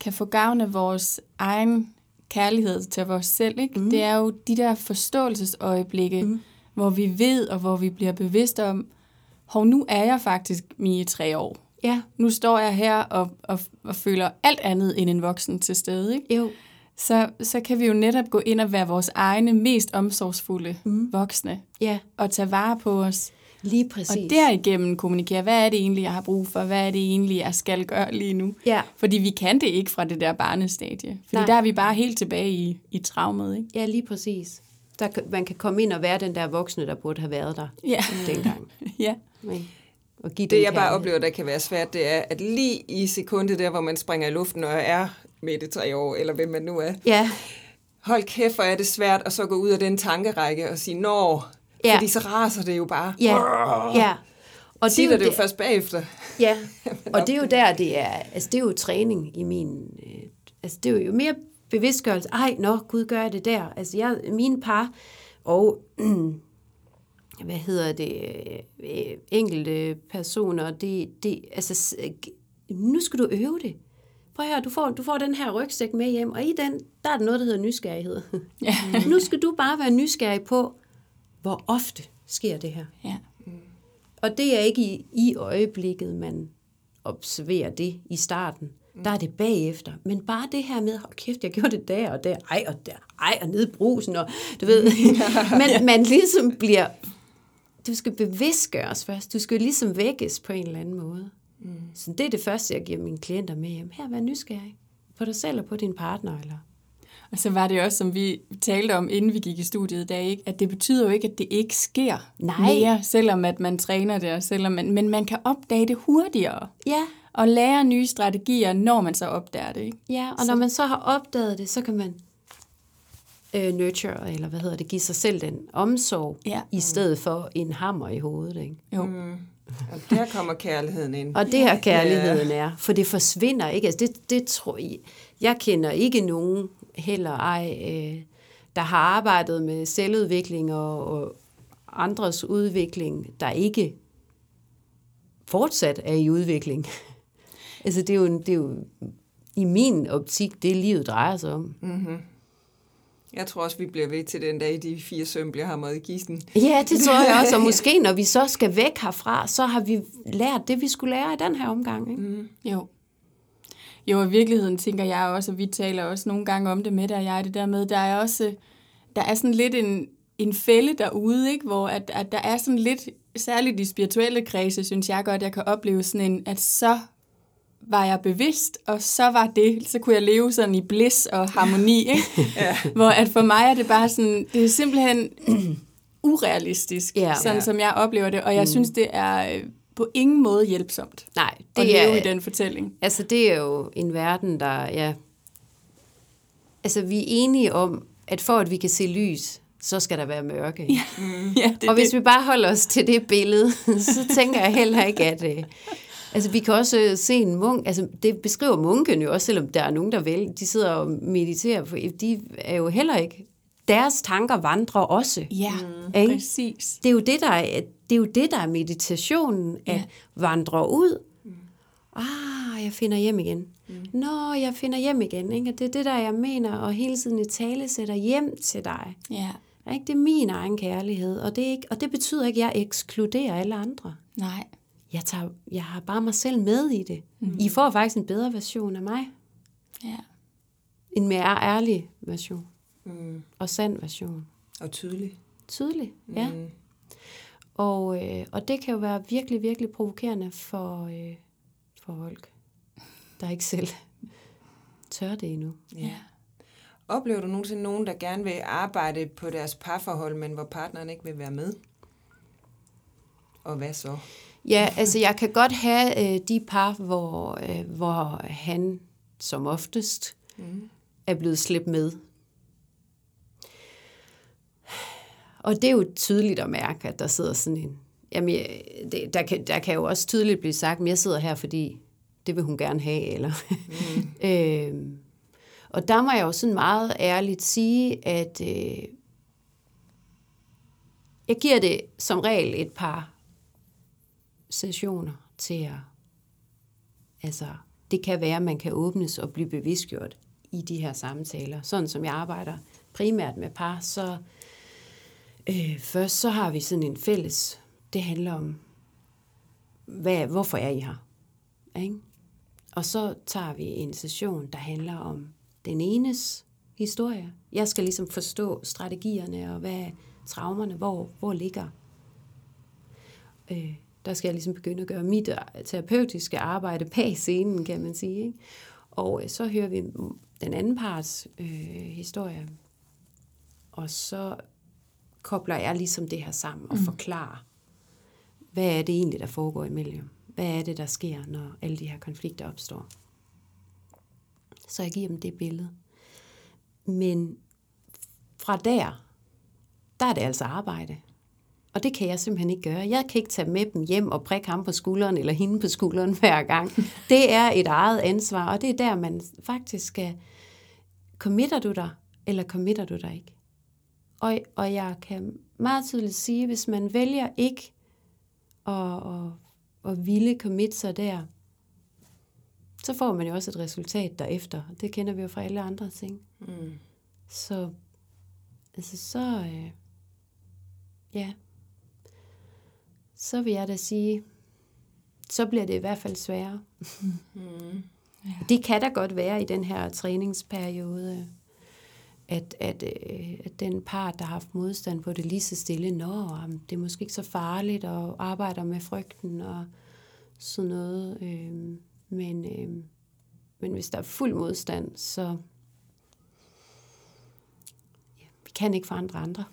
kan få gavn af vores egen kærlighed til vores selv. Ikke? Mm. Det er jo de der forståelsesøjeblikke, mm. hvor vi ved, og hvor vi bliver bevidste om, hov, nu er jeg faktisk mine tre år. Ja, Nu står jeg her og, og, og føler alt andet end en voksen til stede. Ikke? jo. Så, så kan vi jo netop gå ind og være vores egne mest omsorgsfulde mm. voksne, Ja, og tage vare på os. lige præcis. Og derigennem kommunikere, hvad er det egentlig, jeg har brug for? Hvad er det egentlig, jeg skal gøre lige nu? Ja, Fordi vi kan det ikke fra det der barnestadie. Fordi Nej. Der er vi bare helt tilbage i, i traumet, ikke? ja, lige præcis. Der, man kan komme ind og være den der voksne, der burde have været der Ja. dengang. ja. Ikke? Og give Det jeg bare kærlighed. oplever, der kan være svært, det er, at lige i sekundet der, hvor man springer i luften og er midt i tre år, eller hvem man nu er, Ja, hold kæft, hvor er det svært at så gå ud af den tankerække og sige, nå, Ja. fordi så raser det jo bare. ja, ja. Og Tit er det jo det- først bagefter. Ja, og det er jo der, det er, altså det er jo træning i min, øh, altså det er jo mere bevidstgørelse, ej, nå, gud, gør jeg det der. Altså jeg, mine par, og hvad hedder det, øh, enkelte personer, det, det, altså, s- nu skal du øve det. Prøv høre, du får, du får den her rygsæk med hjem, og i den, der er der noget, der hedder nysgerrighed. Ja. nu skal du bare være nysgerrig på, hvor ofte sker det her. ja. Og det er ikke i, i øjeblikket, man observerer det i starten. Der er det bagefter. Men bare det her med, hold kæft, jeg gjorde det der og der, ej og der, ej og nede i brusen, og du ved. Men man ligesom bliver, du skal bevidstgøres først. Du skal ligesom vækkes på en eller anden måde. Mm. Så det er det første, jeg giver mine klienter med hjem. Her, vær nysgerrig på dig selv og på din partner. Eller? Og så var det også, som vi talte om, inden vi gik i studiet i dag, ikke? at det betyder jo ikke, at det ikke sker Nej. mere, selvom at man træner det, og selvom man, men man kan opdage det hurtigere, Ja, og lære nye strategier, når man så opdager det. Ikke? Ja, og når man så har opdaget det, så kan man øh, nurture, eller hvad hedder det, give sig selv den omsorg, Ja. i stedet for en hammer i hovedet. Ikke? Jo. Og der kommer kærligheden ind. Og det her kærligheden er, for det forsvinder ikke. Altså det, det tror jeg, jeg kender ikke nogen heller ej, øh, der har arbejdet med selvudvikling og, og andres udvikling, der ikke fortsat er i udvikling. altså det er, jo, det er jo i min optik, det livet drejer sig om. Jeg tror også, vi bliver ved til den dag, de fire søm bliver hamret i kisten. Ja, det tror jeg også, og måske når vi så skal væk herfra, så har vi lært det, vi skulle lære i den her omgang. Ikke? Mm. Jo. Jo, i virkeligheden tænker jeg også, og vi taler også nogle gange om det med dig og jeg, det der med, der er også, der er sådan lidt en, en fælde derude, ikke? hvor at, at der er sådan lidt, særligt i spirituelle kredse, synes jeg godt, jeg kan opleve sådan en, at så var jeg bevidst, og så var det, så kunne jeg leve sådan i bliss og harmoni, ikke? ja. Hvor at for mig er det bare sådan, det er simpelthen urealistisk, Ja. sådan Ja. som jeg oplever det, og jeg mm. synes, det er øh, på ingen måde hjælpsomt Nej, at det leve er, i den fortælling. altså det er jo en verden, der, ja, altså vi er enige om, at for at vi kan se lys, så skal der være mørke. Ja. Ja, det, Og hvis det. vi bare holder os til det billede, så tænker jeg heller ikke, at... Altså, vi kan også øh, se en munk... Altså, det beskriver munken jo også, selvom der er nogen, der vel... De sidder og mediterer, for de er jo heller ikke... Deres tanker vandrer også. Ja, Ikke? præcis. Det er jo det, der er, det er, jo det, der er meditationen, at Ja. vandre ud. Ah, jeg finder hjem igen. Nå, jeg finder hjem igen. Ikke? Og Det er det, der jeg mener, og hele tiden i tale sætter hjem til dig. Ja, Ikke? Det er min egen kærlighed, og det, er ikke, og det betyder ikke, at jeg ekskluderer alle andre. nej. Jeg, tager, jeg har bare mig selv med i det. Mm. I får faktisk en bedre version af mig. Ja. En mere ærlig version. Mm. Og sand version. Og tydelig. Tydelig, ja. Mm. Og, øh, og det kan jo være virkelig, virkelig provokerende for, øh, for folk, der ikke selv tør det endnu. ja. Oplever du nogensinde nogen, der gerne vil arbejde på deres parforhold, men hvor partneren ikke vil være med? Og hvad så? Ja, altså jeg kan godt have øh, de par, hvor, øh, hvor han som oftest mm. er blevet slæbt med. Og det er jo tydeligt at mærke, at der sidder sådan en... Jamen, det, der, kan, der kan jo også tydeligt blive sagt, at jeg sidder her, fordi det vil hun gerne have, eller... Mm. øh, og der må jeg jo sådan meget ærligt sige, at øh, jeg giver det som regel et par sessioner til at... Altså, det kan være, at man kan åbnes og blive bevidstgjort i de her samtaler. Sådan som jeg arbejder primært med par, så øh, først så har vi sådan en fælles, det handler om, hvad, hvorfor er I her? Ikke? Og så tager vi en session, der handler om den enes historie. Jeg skal ligesom forstå strategierne og hvad traumerne, hvor, hvor ligger. Øh, der skal jeg ligesom begynde at gøre mit terapeutiske arbejde bag scenen, kan man sige. Ikke? Og øh, så hører vi den anden parts øh, historie, og så kobler jeg ligesom det her sammen og mm. forklarer, hvad er det egentlig, der foregår imellem? Hvad er det, der sker, når alle de her konflikter opstår? Så jeg giver dem det billede. Men fra der, der er det altså arbejde. Og det kan jeg simpelthen ikke gøre. Jeg kan ikke tage med dem hjem og prikke ham på skulderen eller hende på skulderen hver gang. Det er et eget ansvar, og det er der, man faktisk skal... Committer du dig, eller committer du dig ikke? Og, og jeg kan meget tydeligt sige, hvis man vælger ikke at, at, at ville commit sig der, så får man jo også et resultat derefter. Det kender vi jo fra alle andre ting. Mm. Så, altså så, øh, ja, så vil jeg da sige, så bliver det i hvert fald sværere. Mm. Ja. Det kan da godt være i den her træningsperiode, at, at, øh, at den part, der har haft modstand på det lige så stille, når det er måske ikke så farligt, og arbejder med frygten og sådan noget. Øh, men, øh, men hvis der er fuld modstand, så vi kan ikke forandre andre.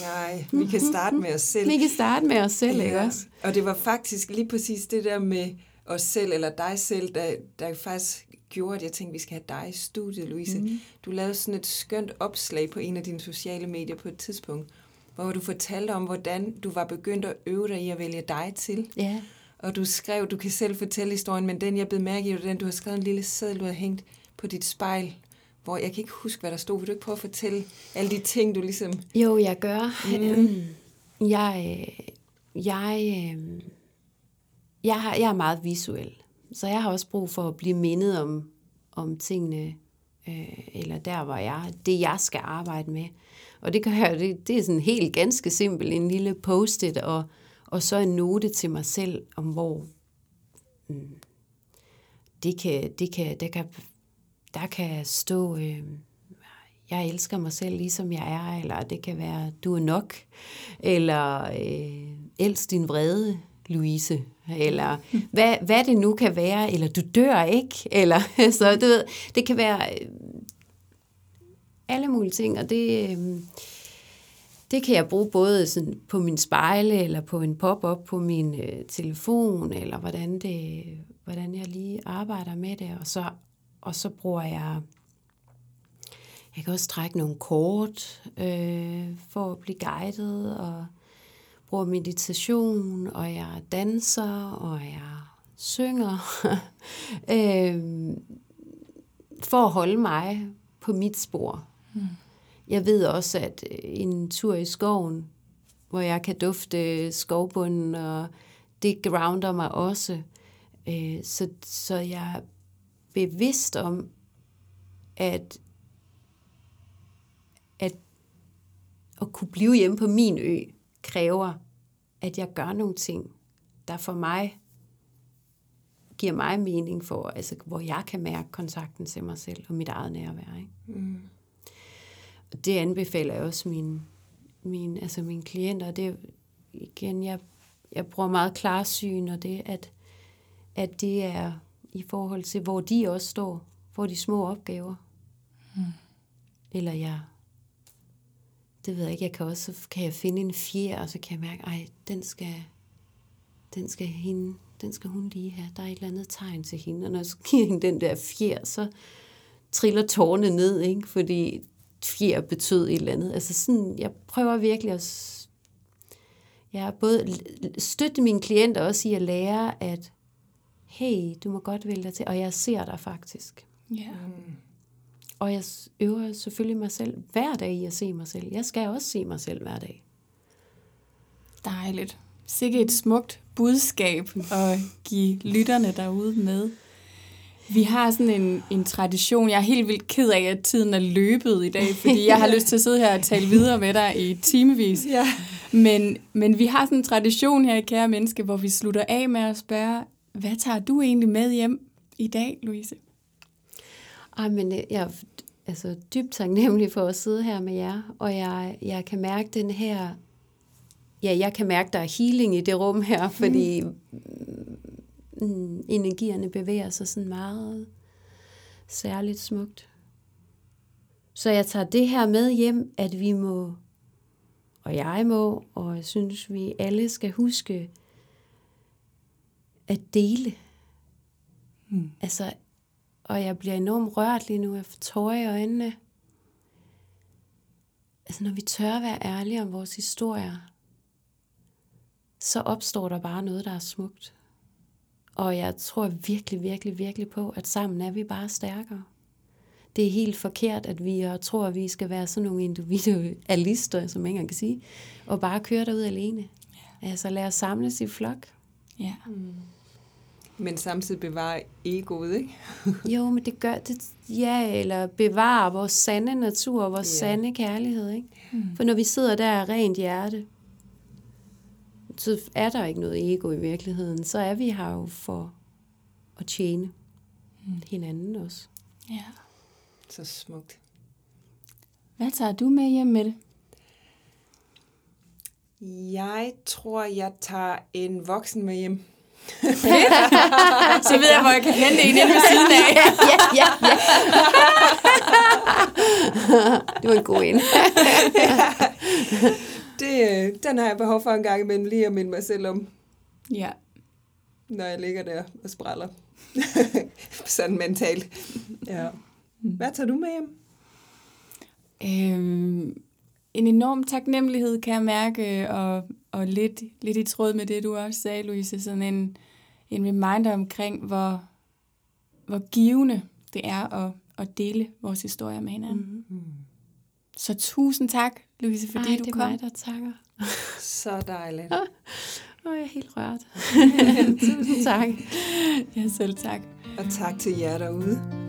Nej, vi kan starte med os selv. Vi kan starte med os selv, ja. ikke også? Og det var faktisk lige præcis det der med os selv, eller dig selv, der, der faktisk gjorde, at jeg tænkte, at vi skal have dig i studiet, Louise. Mm. Du lavede sådan et skønt opslag på en af dine sociale medier på et tidspunkt, hvor du fortalte om, hvordan du var begyndt at øve dig i at vælge dig til. Ja. Og du skrev, du kan selv fortælle historien, men den jeg blev mærke i, den du har skrevet en lille seddel, du har hængt på dit spejl, hvor jeg kan ikke huske, hvad der stod. Vil du ikke prøve at fortælle alle de ting, du ligesom... Jo, jeg gør. Mm. Jeg, jeg, jeg, har, jeg er meget visuel, så jeg har også brug for at blive mindet om, om tingene, øh, eller der, hvor jeg, det jeg skal arbejde med. Og det gør jeg, det, det er sådan helt ganske simpelt, en lille post-it, og, og så en note til mig selv, om hvor mm, det kan, det kan, der kan der kan stå, øh, jeg elsker mig selv ligesom jeg er, eller det kan være, du er nok, eller øh, elsk din vrede, Louise, eller hvad, hvad det nu kan være, eller du dør ikke, eller så du ved, det kan være øh, alle mulige ting, og det, øh, det kan jeg bruge både sådan på min spejle, eller på en pop-up på min øh, telefon, eller hvordan, det, hvordan jeg lige arbejder med det, og så og så bruger jeg, jeg kan også trække nogle kort øh, for at blive guidet, og bruger meditation, og jeg danser, og jeg synger, øh, for at holde mig på mit spor. Mm. Jeg ved også, at en tur i skoven, hvor jeg kan dufte skovbunden, og det grounder mig også. Øh, så, så jeg bevidst om, at, at at kunne blive hjemme på min ø kræver, at jeg gør nogle ting, der for mig giver mig mening for, altså hvor jeg kan mærke kontakten til mig selv og mit eget nærvær. Ikke? Mm. Og det anbefaler jeg også mine, mine, altså mine klienter. Det igen, jeg, jeg bruger meget klarsyn, og det at, at det er i forhold til, hvor de også står, hvor de små opgaver. Mm. Eller jeg, det ved jeg ikke, jeg kan også, kan jeg finde en fjer, og så kan jeg mærke, ej, den skal, den skal hende, den skal hun lige have. Der er et eller andet tegn til hende, og når jeg giver hende den der fjer, så triller tårne ned, ikke? fordi fjer betød et eller andet. Altså sådan, jeg prøver virkelig at jeg ja, både støtte mine klienter også i at lære, at hey, du må godt vælge dig til, og jeg ser dig faktisk. Ja. Mm. Og jeg øver selvfølgelig mig selv hver dag i at se mig selv. Jeg skal også se mig selv hver dag. Dejligt. Sikke et smukt budskab at give lytterne derude med. Vi har sådan en, en tradition. Jeg er helt vildt ked af, at tiden er løbet i dag, fordi jeg har lyst til at sidde her og tale videre med dig i timevis. Ja. Men, men vi har sådan en tradition her i Kære Menneske, hvor vi slutter af med at spørge, hvad tager du egentlig med hjem i dag, Louise? Ej, men øh, jeg er altså, dybt taknemmelig for at sidde her med jer, og jeg, jeg kan mærke den her, ja, jeg kan mærke, der er healing i det rum her, fordi mm. Mm, energierne bevæger sig sådan meget særligt smukt. Så jeg tager det her med hjem, at vi må, og jeg må, og jeg synes, vi alle skal huske at dele. Mm. Altså, og jeg bliver enormt rørt lige nu. Jeg får tårer i øjnene. Altså, når vi tør at være ærlige om vores historier, så opstår der bare noget, der er smukt. Og jeg tror virkelig, virkelig, virkelig på, at sammen er vi bare stærkere. Det er helt forkert, at vi tror, at vi skal være sådan nogle individualister, som man kan sige, og bare køre derud alene. Ja. Altså lad os samles i flok. Ja. Mm. Men samtidig bevare egoet, ikke? jo, men det gør det, ja, eller bevare vores sande natur, vores ja. sande kærlighed, ikke? Mm. For når vi sidder der af rent hjerte, så er der ikke noget ego i virkeligheden. Så er vi her jo for at tjene mm. hinanden også. Ja. Så smukt. Hvad tager du med hjem med det? Jeg tror, jeg tager en voksen med hjem. Så ved jeg, hvor jeg kan hente en ind ved siden af. ja, ja, ja. det var en god en. det, øh, den har jeg behov for en gang imellem lige at minde mig selv om. Ja. Når jeg ligger der og spræller. Sådan mentalt. Ja. Hvad tager du med hjem? Øhm, en enorm taknemmelighed, kan jeg mærke, og, og lidt, lidt i tråd med det, du også sagde, Louise, sådan en, en reminder omkring, hvor, hvor givende det er at, at dele vores historier med hinanden. Mm-hmm. Så tusind tak, Louise, fordi Ej, du det kom. er mig, der takker. Så dejligt. Åh, oh, jeg er helt rørt. tusind tak. Ja, selv tak. Og tak til jer derude.